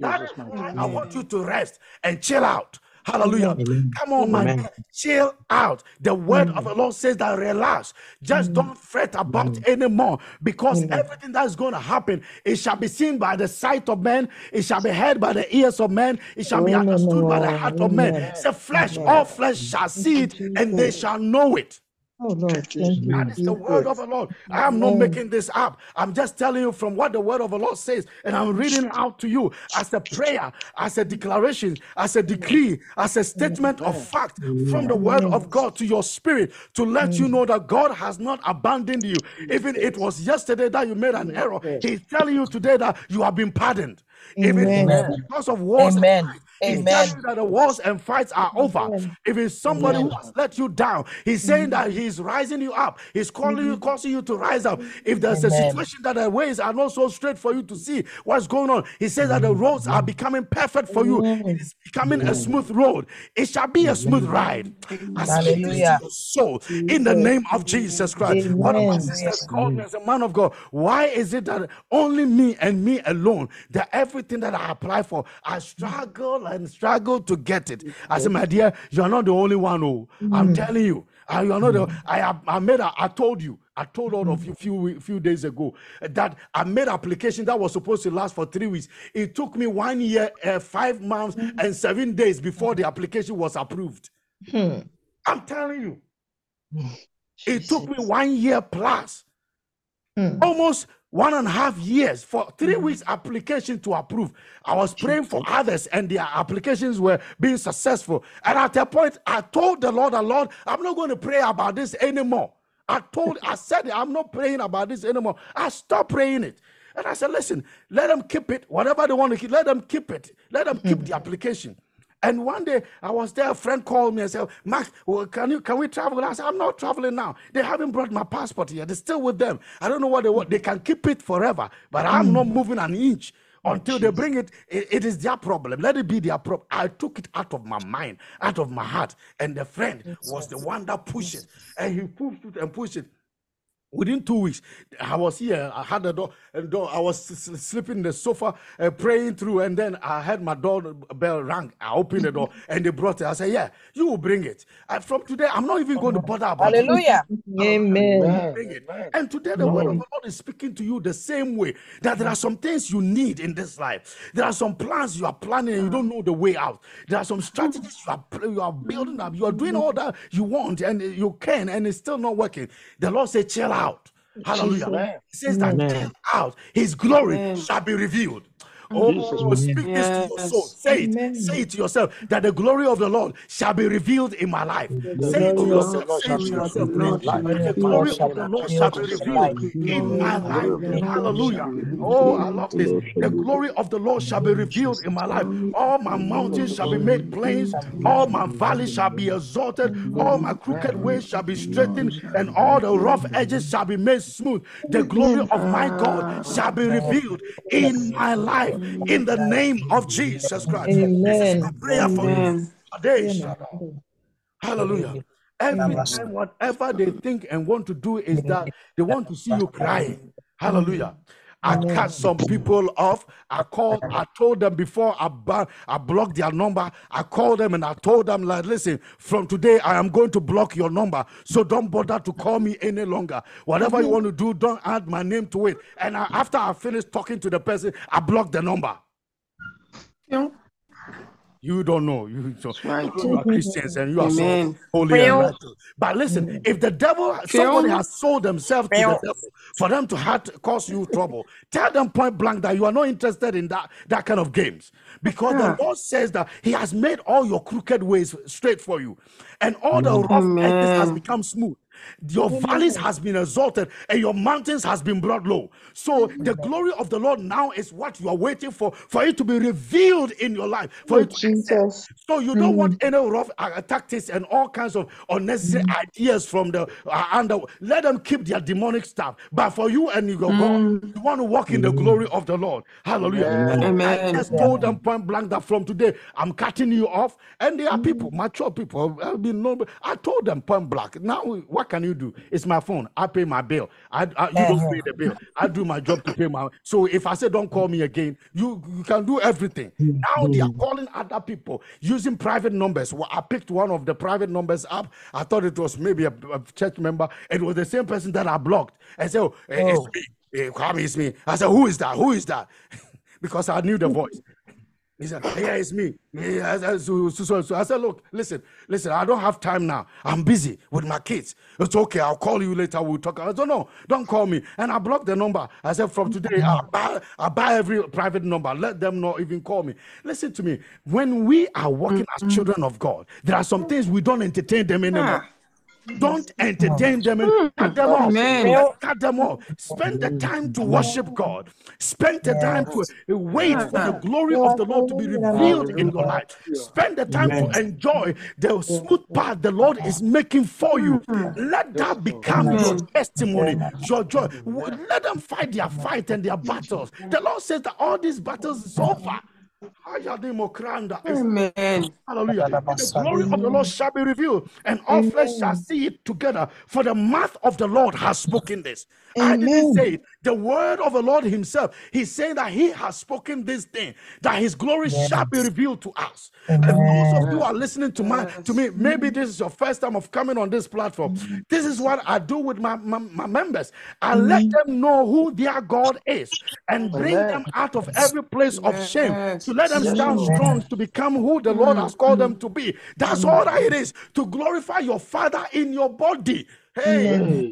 That is Jesus' mighty I want you to rest and chill out. Hallelujah. Amen. Come on, man. Amen. Chill out. The word of the Lord says that relax. Just don't fret about anymore because everything that's going to happen, it shall be seen by the sight of men, it shall be heard by the ears of men, it shall be understood by the heart of men. Say, flesh, all flesh shall see it and they shall know it. Oh Lord, thank. That is the word of the Lord. I am not making this up. I'm just telling you from what the word of the Lord says, and I'm reading out to you as a prayer, as a declaration, as a decree, as a statement of fact from the word of God to your spirit to let you know that God has not abandoned you. Even it was yesterday that you made an error, He's telling you today that you have been pardoned. Even if because of wars, and Amen. He's telling you that the wars and fights are over. If it's somebody who has let you down, he's saying that he's rising you up. He's calling you, causing you to rise up. If there's a situation that the ways are not so straight for you to see what's going on, he says that the roads are becoming perfect for you. It is becoming a smooth road. It shall be a smooth ride. I speak this to Hallelujah. soul in the name of Jesus Christ. One of my Amen. sisters called me as a man of God. Why is it that only me and me alone, that everything that I apply for, I struggle and struggle to get it? I said, my dear, you're not the only one. Oh, I'm mm. telling you. I, you are not the, mm. I, have- I made a, I told you, I told all of you a few, few days ago that I made application that was supposed to last for three weeks. It took me one year, uh, five months, mm. and seven days before the application was approved. Hmm. I'm telling you. It took me one year plus, hmm. almost one and a half years for three mm. weeks application to approve. I was praying for others, and their applications were being successful. And at a point, I told the Lord, "The Lord, I'm not going to pray about this anymore." I told, I said, I'm not praying about this anymore. I stopped praying it. And I said, listen, let them keep it, whatever they want to keep, let them keep it. Let them keep the mm. application. And one day I was there, a friend called me and said, Mark, well, can you can we travel? I said, I'm not traveling now. They haven't brought my passport yet. They're still with them. I don't know what they want. They can keep it forever, but I'm not moving an inch until they bring it. It- it is their problem. Let it be their problem. I took it out of my mind, out of my heart. And the friend was the one that pushed it. And he pushed it and pushed it. Within two weeks, I was here. I had the door, and door. I was s- s- sleeping in the sofa, uh, praying through, and then I heard my door bell rang. I opened the door, and they brought it. I said, "Yeah, you will bring it." And from today, I'm not even going to bother about it. Hallelujah. Amen. Bring it. And today, the word of the Lord is speaking to you the same way that there are some things you need in this life. There are some plans you are planning and you don't know the way out. There are some strategies you are you are building up. You are doing all that you want and you can, and it's still not working. The Lord said, "Chill out." Hallelujah. He says that Amen. out. His glory Amen. shall be revealed. Oh, speak this to your soul. Yes. Say it. Say it to yourself that the glory of the Lord shall be revealed in my life. Say it to yourself. Say it to yourself. Lord please. shall be That the glory of the Lord shall be revealed in revealed my in my life. Hallelujah. Oh, I love this. The glory of the Lord shall be revealed in my life. All my mountains shall be made plains. All my valleys shall be exalted. All my crooked ways shall be straightened, and all the rough edges shall be made smooth. The glory of my God shall be revealed in my life. In the name of Jesus Christ. This is my prayer for you. Amen. Kadesh. Hallelujah. Every time, whatever they think and want to do is that they want to see you crying. Hallelujah. I cut some people off. I called, I told them before I, ba- I blocked their number. I called them and I told them, like, listen, from today I am going to block your number. So don't bother to call me any longer. Whatever you want to do, don't add my name to it. And I, after I finished talking to the person, I blocked the number. You don't know. You, so, right. you are Christians and you are so Amen. holy and Phil. righteous. But listen, if the devil, somebody has sold themselves to the devil for them to have cause you trouble, tell them point blank that you are not interested in that, that kind of games. Because the Lord says that He has made all your crooked ways straight for you, and all the rough edges has become smooth. Your valleys has been exalted and your mountains has been brought low. So the glory of the Lord now is what you are waiting for, for it to be revealed in your life. For Oh, it to. Jesus. So you don't want any rough uh, uh, tactics and all kinds of unnecessary ideas from the uh, under. Let them keep their demonic stuff. But for you and your God, you want to walk in the glory of the Lord. Hallelujah. So I Amen. just told them point blank that from today I'm cutting you off. And there are people, mature people. I mean, known. I told them point blank. Now what can you do? It's my phone. I pay my bill. I, I you don't pay the bill. I do my job to pay my. So if I say don't call me again, you you can do everything. Now they are calling other people using private numbers. Well, I picked one of the private numbers up. I thought it was maybe a, a church member. It was the same person that I blocked. I said, oh, eh, it's me. Eh, Kwame, it's me. I said, who is that? Who is that? because I knew the voice. He said, Yeah, it's me. Yeah, so, so, so, so I said, Look, listen, listen, I don't have time now. I'm busy with my kids. It's okay, I'll call you later. We'll talk. I said, No, don't call me. And I blocked the number. I said, From today, I'll mm-hmm. buy, I'll buy every private number. Let them not even call me. Listen to me. When we are walking as mm-hmm. children of God, there are some things we don't entertain them anymore. Ah. Don't entertain them. and hmm. Cut them off. Amen. Cut them off. Spend the time to worship God. Spend the time to wait for the glory of the Lord to be revealed in your life. Spend the time to enjoy the smooth path the Lord is making for you. Hmm. Let that become your testimony, your joy. Let them fight their fight and their battles. The Lord says that all these battles is over. Amen. Hallelujah. The glory of the Lord shall be revealed, and all flesh shall see it together. For the mouth of the Lord has spoken this. I didn't Amen. say it. The word of the Lord Himself. He's saying that He has spoken this thing, that His glory shall be revealed to us. And those of you who are listening to my to me, maybe this is your first time of coming on this platform. This is what I do with my, my, my members. I let them know who their God is and bring them out of every place of shame to let them stand strong to become who the Lord has called them to be. That's all that it is to glorify your Father in your body. Hey,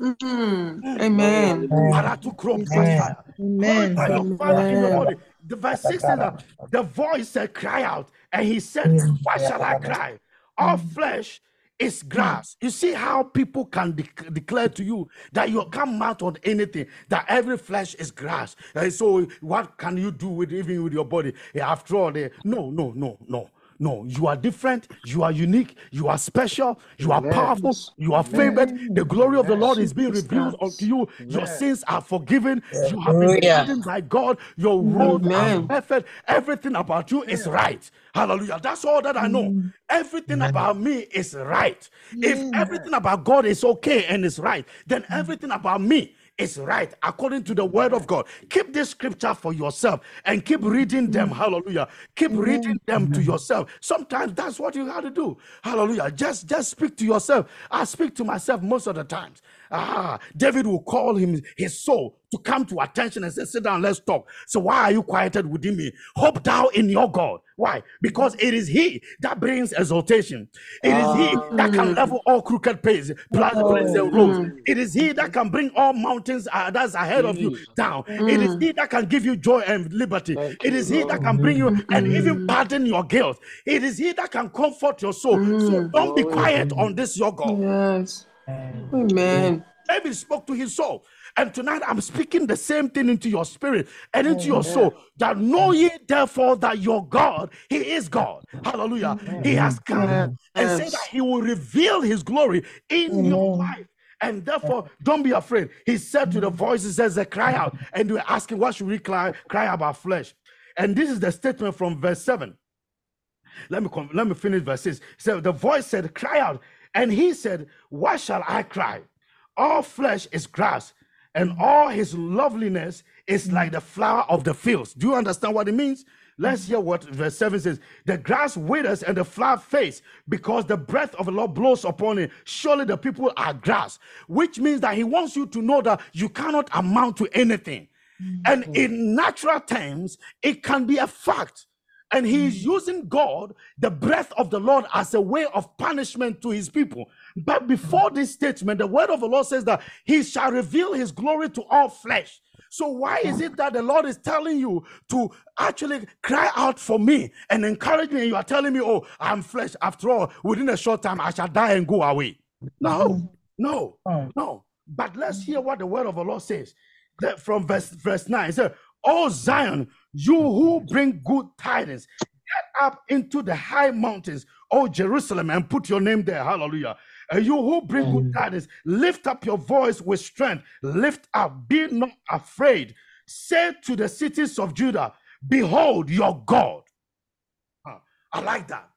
Mm. Amen. Paratukrom Satire. Amen. Glorify your Father in your body. The verse 6 says that the voice said, Cry out. And he said, Why shall I cry? All flesh is grass. You see how people can dec- declare to you that you come out on anything, that every flesh is grass. And so, what can you do with even with your body? Yeah, After all, they, no, no, no, no. No, you are different, you are unique, you are special, you are powerful, you are favored. The glory of the Lord is being revealed unto you. Your sins are forgiven, you have been pardoned by God, your roads are Amen. perfect, everything about you is right. Hallelujah. That's all that I know. Everything about me is right. If everything about God is okay and is right, then everything about me is right according to the word of God. Keep this scripture for yourself and keep reading them. Hallelujah. Keep reading them to yourself. Sometimes that's what you have to do. Hallelujah. Just just speak to yourself. I speak to myself most of the times. Ah, David will call him his soul to come to attention and say, Sit down, let's talk. So, why are you quieted within me? Hope thou in your God. Why? Because it is He that brings exaltation. It is He that can level all crooked places, places and roads. It is He that can bring all mountains uh, that's ahead of you down. It is He that can give you joy and liberty. It is He that can bring you and even pardon your guilt. It is He that can comfort your soul. So, don't be quiet on this, your God. Yes. Amen. David spoke to his soul. And tonight I'm speaking the same thing into your spirit and into your soul. That know ye therefore that your God, He is God. Hallelujah. He has come and said Yes. that He will reveal His glory in your life. And therefore, don't be afraid. He said to the voices, says, they cry out. And they were asking, what should we cry, cry about flesh? And this is the statement from verse 7. Let me con- let me finish verse 6. So the voice said, Cry out. And he said, Why shall I cry? All flesh is grass, and all his loveliness is like the flower of the fields. Do you understand what it means? Let's hear what verse 7 says. The grass withers and the flower fades because the breath of the Lord blows upon it. Surely the people are grass, which means that he wants you to know that you cannot amount to anything. Mm. And in natural terms, it can be a fact. And he is hmm. using God, the breath of the Lord, as a way of punishment to his people. But before this statement, the word of the Lord says that he shall reveal his glory to all flesh. So, why is it that the Lord is telling you to actually cry out for me and encourage me? And you are telling me, Oh, I'm flesh. After all, within a short time, I shall die and go away. No. Hmm. No, Oh. no. But let's hear what the word of the Lord says. That from verse verse 9. It says, Oh Zion, you who bring good tidings, get up into the high mountains, oh Jerusalem, and put your name there. Hallelujah. And you who bring good mm. tidings, lift up your voice with strength. Lift up, be not afraid. Say to the cities of Judah, Behold your God. Huh. I like that.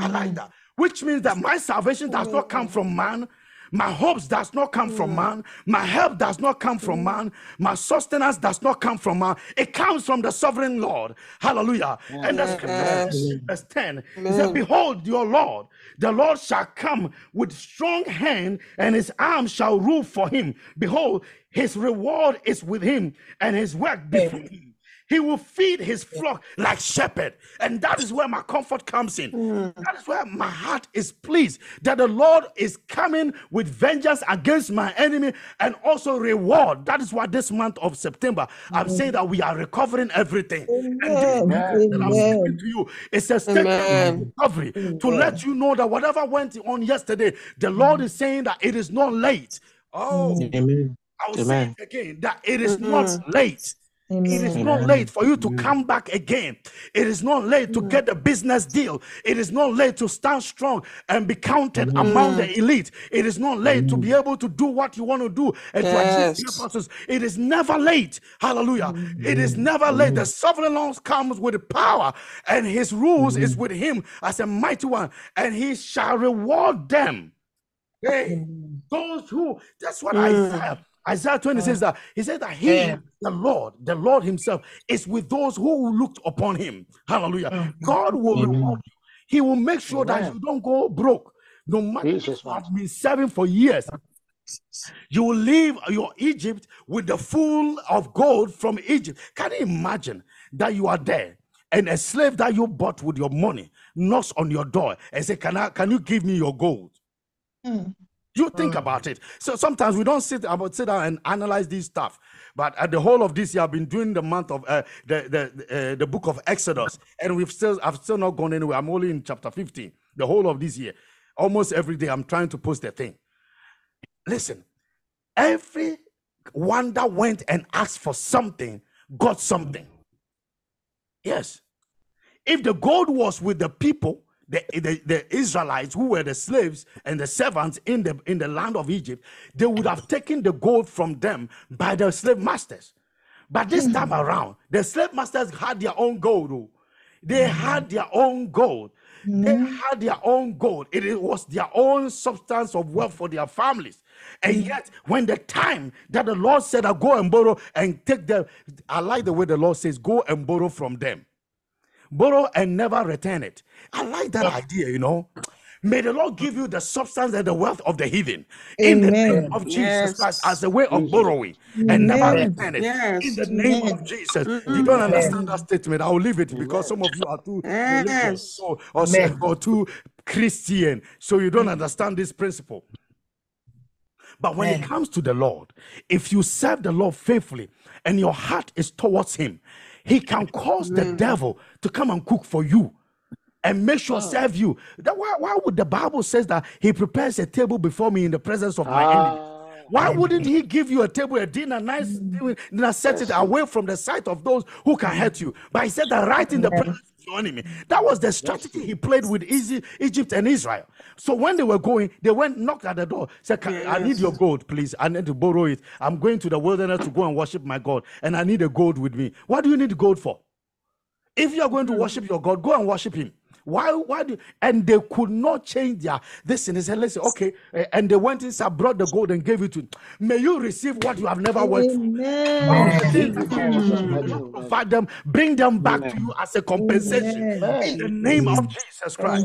I like mm. that. Which means that my salvation does not come mm. from man. My hopes does not come from mm. man. My help does not come from mm. man. My sustenance does not come from man. It comes from the sovereign Lord. Hallelujah. And the scripture Yes. verse 10, it said, Behold your Lord. The Lord shall come with strong hand, and his arm shall rule for him. Behold, his reward is with him, and his work before him. He will feed his flock like shepherd. And that is where my comfort comes in. Hmm. That is where my heart is pleased that the Lord is coming with vengeance against my enemy and also reward. That is why this month of September, I'm saying that we are recovering everything. And this Amen. that I'm Amen. speaking to you is a statement of Amen. recovery to let you know that whatever went on yesterday, the Lord is saying that it is not late. Oh, Amen. I will say again that it is not mm-hmm. late. It is not late for you to come back again. It is not late to get a business deal. It is not late to stand strong and be counted among the elite. It is not late to be able to do what you want to do and to achieve your Yes. purposes. It is never late. Hallelujah. It is never late. The sovereign Lord comes with power, and his rules is with him as a mighty one, and he shall reward them. Hey, those who that's what Isaiah Isaiah 20 says that he said that he, Yeah. the Lord, the Lord Himself, is with those who looked upon Him. Hallelujah. God will reward you. He will make sure that you don't go broke. No matter Jesus, you have been serving for years, you will leave your Egypt with the full of gold from Egypt. Can you imagine that you are there and a slave that you bought with your money knocks on your door and say, "Can I? Can you give me your gold?" You think about it. So sometimes we don't sit about sit down and analyze this stuff. But at the whole of this year, I've been doing the month of uh, the the uh, the book of Exodus, and we've still I've still not gone anywhere. I'm only in chapter 15. The whole of this year, almost every day, I'm trying to post a thing. Listen, every one that went and asked for something got something. Yes. If the gold was with the people, the, the, the Israelites who were the slaves and the servants in the in the land of Egypt, they would have taken the gold from them by the slave masters. But this time hmm. around, the slave masters had their own gold. oh. They hmm. had their own gold. They hmm. had their own gold. It was their own substance of wealth for their families. And yet, when the time that the Lord said, I go and borrow and take them, I like the way the Lord says, go and borrow from them borrow and never return it. I like that idea, you know. May the Lord give you the substance and the wealth of the heathen in the name of Jesus Yes. Christ as a way of borrowing and never return it. Yes. In the name of Jesus. You don't understand that statement. I will leave it because some of you are too religious Yes. so, or, or too Christian. So you don't understand this principle. But when it comes to the Lord, if you serve the Lord faithfully and your heart is towards Him, He can cause the devil to come and cook for you and make sure serve you. That why, why would the Bible says that He prepares a table before me in the presence of my enemy? Why wouldn't He give you a table, a dinner, nice dinner, set it away from the sight of those who can hurt you? But He said that right in the presence your enemy. That was the strategy He played with Egypt and Israel. So when they were going, they went knocked at the door, said, "Can- "I need your gold, please. I need to borrow it. I'm going to the wilderness to go and worship my God, and I need a gold with me. What do you need gold for? If you are going to hmm. worship your God, go and worship Him. Why? Why do? And they could not change their this. And they said, "Listen, okay." eh, And they went inside, brought the gold, and gave it to. Him. May you receive what you have never worked for. All the things that you provide them, bring them back to you as a compensation in the name of Jesus Christ.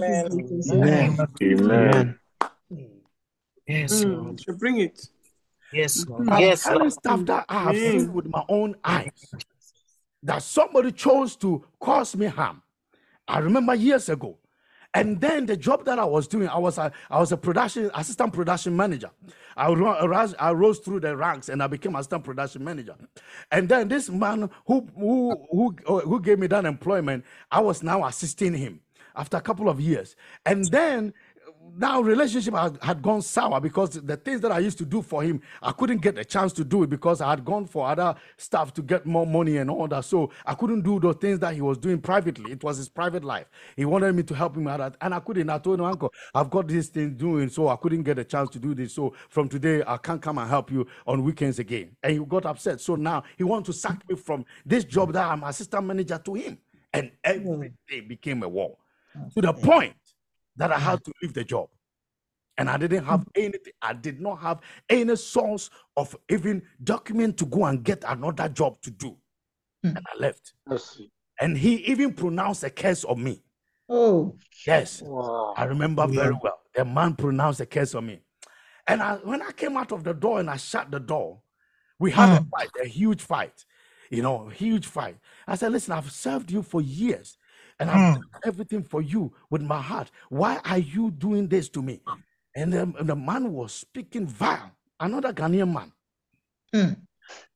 Amen. Amen. Yes, Mm. So bring it. Yes, Lord. I'm Yes, telling Lord. stuff that I have Mm. seen with my own eyes. That somebody chose to cause me harm. I remember years ago. And then the job that I was doing, I was a, I was a production assistant production manager. I, ro- rose, I rose through the ranks and I became assistant production manager. And then this man who who who uh, who gave me that employment, I was now assisting him after a couple of years. And then now relationship had, had gone sour because the things that I used to do for him, I couldn't get a chance to do it because I had gone for other stuff to get more money and all that. So I couldn't do the things that he was doing privately. It was his private life. He wanted me to help him out, and I couldn't. I told him, Uncle, I've got this thing doing, so I couldn't get a chance to do this. So from today, I can't come and help you on weekends again. And he got upset. So now he wants to sack me from this job that I'm assistant manager to him, and mm. everything became a war to the point that I had mm-hmm. to leave the job. And I didn't have mm-hmm. anything, I did not have any source of even document to go and get another job to do. Mm. And I left. And he even pronounced a curse on me. Oh, Yes, Wow. I remember very well. The man pronounced a curse on me. And I, when I came out of the door and I shut the door, we had a mm. fight, a huge fight, you know, huge fight. I said, Listen, I've served you for years and I've hmm. done everything for you with my heart. Why are you doing this to me? And the, the man was speaking vile, another Ghanaian man. Hmm.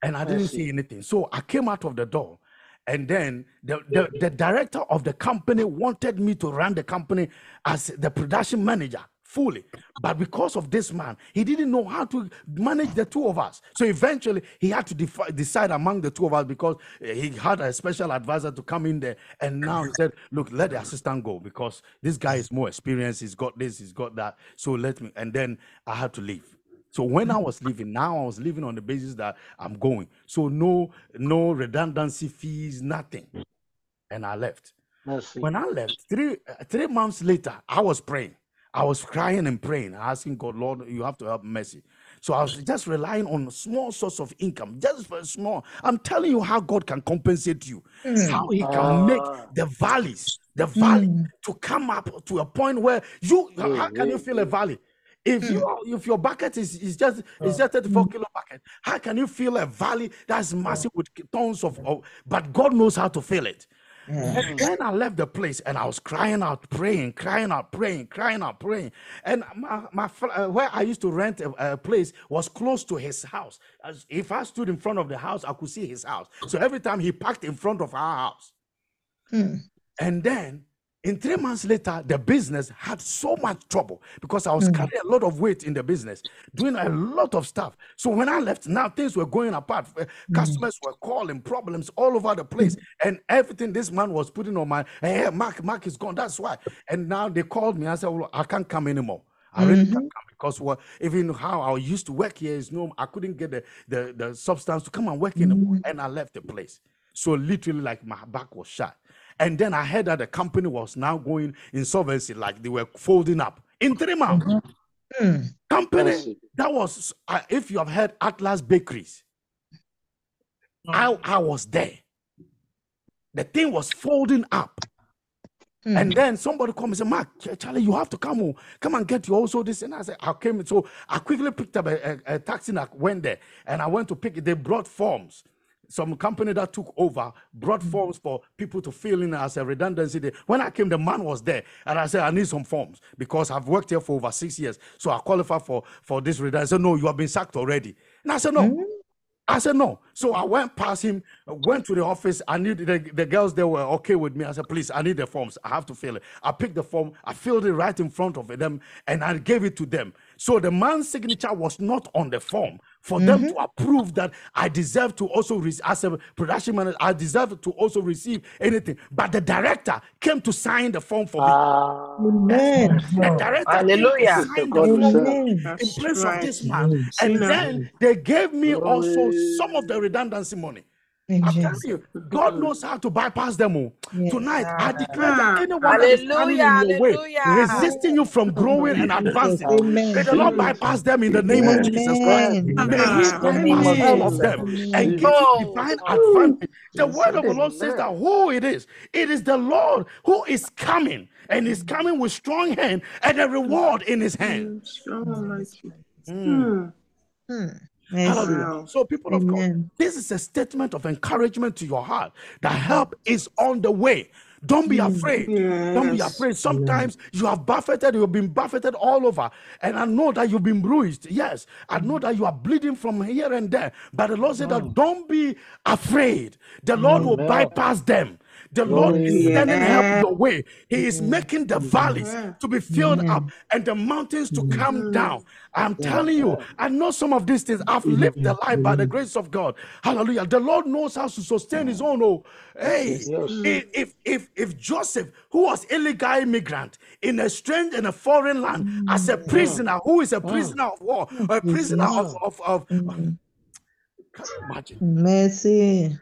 And I didn't Mercy. say anything. So I came out of the door. And then the, the, the director of the company wanted me to run the company as the production manager fully. But because of this man, he didn't know how to manage the two of us. So eventually, he had to defi- decide among the two of us because uh, he had a special advisor to come in there. And now he said, Look, let the assistant go because this guy is more experienced. He's got this, he's got that. So let me. And then I had to leave. So when I was leaving, now I was leaving on the basis that I'm going. So no, no redundancy fees, nothing. And I left. When I left, three three months later, I was praying. I was crying and praying, asking God, Lord, you have to help mercy. So I was just relying on a small source of income, just very small. I'm telling you how God can compensate you, mm. how He can ah. make Ah. the valleys, the valley, mm. to come up to a point where you. How can you feel a mm. valley? If you if your bucket is, is just is ah. just 34 kilo bucket, how can you feel a valley that's ah. massive with tons of, of but God knows how to fill it. And then I left the place and I was crying out, praying, crying out, praying, crying out, praying. And my, my uh, where I used to rent a, a place was close to his house. As if I stood in front of the house, I could see his house. So every time he parked in front of our house. And then in three months later, the business had so much trouble because I was hmm. carrying a lot of weight in the business, doing a lot of stuff. So when I left, now things were going apart. Uh, hmm. Customers were calling, problems all over the place, and everything this man was putting on my hey, Mark, Mark is gone. That's why. And now they called me. I said, well, I can't come anymore. I really can't mm-hmm. come because what even how I used to work here is no, I couldn't get the the, the substance to come and work anymore, mm-hmm. and I left the place. So literally, like my back was shut. And then I heard that the company was now going insolvency, like they were folding up in three months. Mm-hmm. Hmm. Company that was, uh, if you have heard Atlas Bakeries, mm. I, I was there. The thing was folding up. Hmm. And then somebody come and say, Mark, Charlie, you have to come home. Come and get you also this. And I said, I came. So I quickly picked up a, a, a taxi and I went there. And I went to pick it. They brought forms. Some company that took over brought mm. forms for people to fill in as a redundancy. Day. When I came, the man was there. And I said, I need some forms because I've worked here for over six years. So I qualify for, for this redundancy. I said, No, you have been sacked already. And I said, No. Mm. I said no. So I went past him, went to the office. I knew the, the girls there were okay with me. I said, please, I need the forms. I have to fill it. I picked the form, I filled it right in front of them, and I gave it to them. So the man's signature was not on the form for them to approve that I deserve to also receive, as a production manager, I deserve to also receive anything. But the director came to sign the form for me. Ah. Amen. The director Hallelujah. is the came to sign the serve. Amen. in That's place of this man. And then they gave me also some of the redundancy money. I'm telling you, God knows how to bypass them all. Yes. Tonight, I declare that anyone that is standing in your way, resisting you from growing and advancing, Amen. may the Lord bypass them in the name of Jesus Christ. Amen. May He bypass all of them and give you Oh. divine advantage. The word of the Lord says that who it is, it is the Lord who is coming and is coming with strong hand and a reward in his hand. Strong like. Mm. Hmm. Yes. Hallelujah. So, people of God, this is a statement of encouragement to your heart that help is on the way. Don't be mm. afraid. Don't be afraid. Sometimes you have buffeted, you've been buffeted all over. And I know that you've been bruised. Yes, I know that you are bleeding from here and there. But the Lord said that don't be afraid. The Lord will bypass them. The Lord oh, is yeah. sending help your way. He is mm. making the valleys mm. to be filled up mm. and the mountains to come down. I'm telling you, I know some of these things. I've lived the life by the grace of God. Hallelujah. The Lord knows how to sustain his own. Oh, hey, if if if, Joseph, who was illegal immigrant in a strange and a foreign land, as a prisoner, who is a prisoner of war, a prisoner of of, of imagine. Mercy.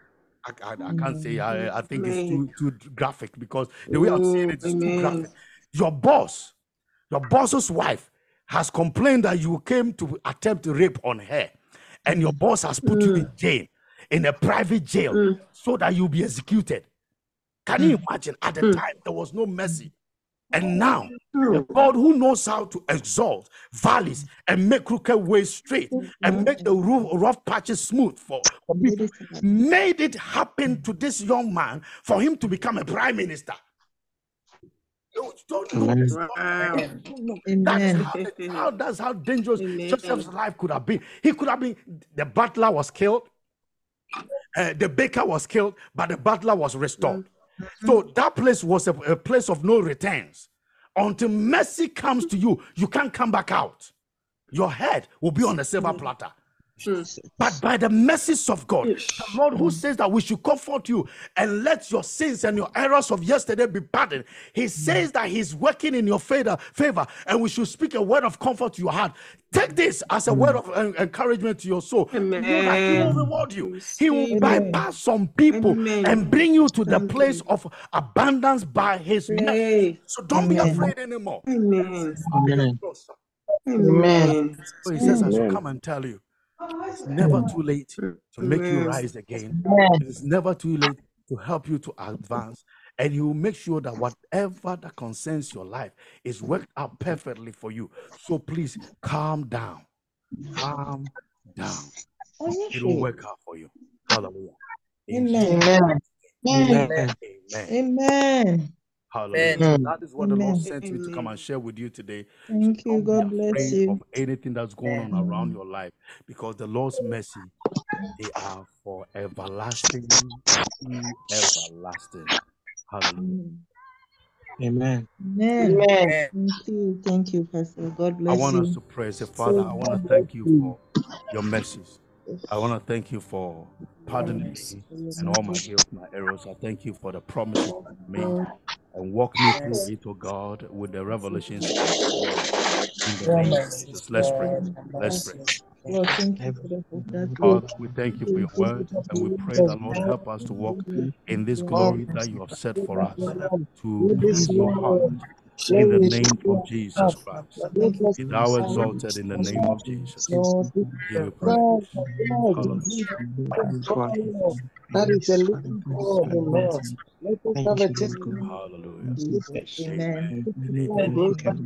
I, I, I can't say I, I think it's too too graphic because the way I'm saying it is too graphic. Your boss, your boss's wife has complained that you came to attempt rape on her, and your boss has put you in jail, in a private jail, so that you'll be executed. Can you imagine? At the time, there was no mercy. And now, the God who knows how to exalt valleys and make crooked ways straight and make the roof, rough patches smooth for, for people, made it happen to this young man for him to become a prime minister. You don't know this That's Amen. how, how that's how dangerous Amen. Joseph's life could have been. He could have been the butler was killed, uh, the baker was killed, but the butler was restored. So mm-hmm. that place was a, a place of no returns. Until mercy comes to you, you can't come back out. Your head will be on a silver mm-hmm. platter. But by the mercies of God, the Lord who says that we should comfort you and let your sins and your errors of yesterday be pardoned, He says that He's working in your favor, favor, and we should speak a word of comfort to your heart. Take this as a word of en- encouragement to your soul. You know that He will reward you. He will Receive bypass some people Amen. and bring you to the place of abundance by His mercy. So don't be afraid anymore. Amen. Amen. Amen. So He says, I should come and tell you. It's never too late to make you rise again. It's never too late to help you to advance. And He will make sure that whatever that concerns your life is worked out perfectly for you. So please calm down. Calm down. It will work out for you. Hallelujah. In Amen. Amen. Jesus' Amen. Amen. Amen. Hallelujah. Amen. Hmm. That is what the Lord sent me to come and share with you today. Thank you. Don't God be bless afraid you. of anything that's going on around your life because the Lord's mercy, they are for everlasting everlasting. Hallelujah. Amen. Amen. Amen. Thank you. Thank you, Pastor. God bless you. I bless want us to pray. Say, Father, I want to thank you for your mercies. I want to thank you for pardoning me and all my guilt, my errors. I thank you for the promises you have made and walk me through it, oh God, with the revelations of your word. In the name of Jesus. Let's pray. Let's pray. Lord, thank you for the for that Father, we thank you for your word and we pray that, Lord, help us to walk in this glory that you have set for us to please your heart. In the name of Jesus Christ. Thank Be thou exalted in the name of Jesus. Give praise. Hallelujah. That is a living God, O Lord. Let us have a testimony. Hallelujah. Jesus. Amen. Amen. and Amen.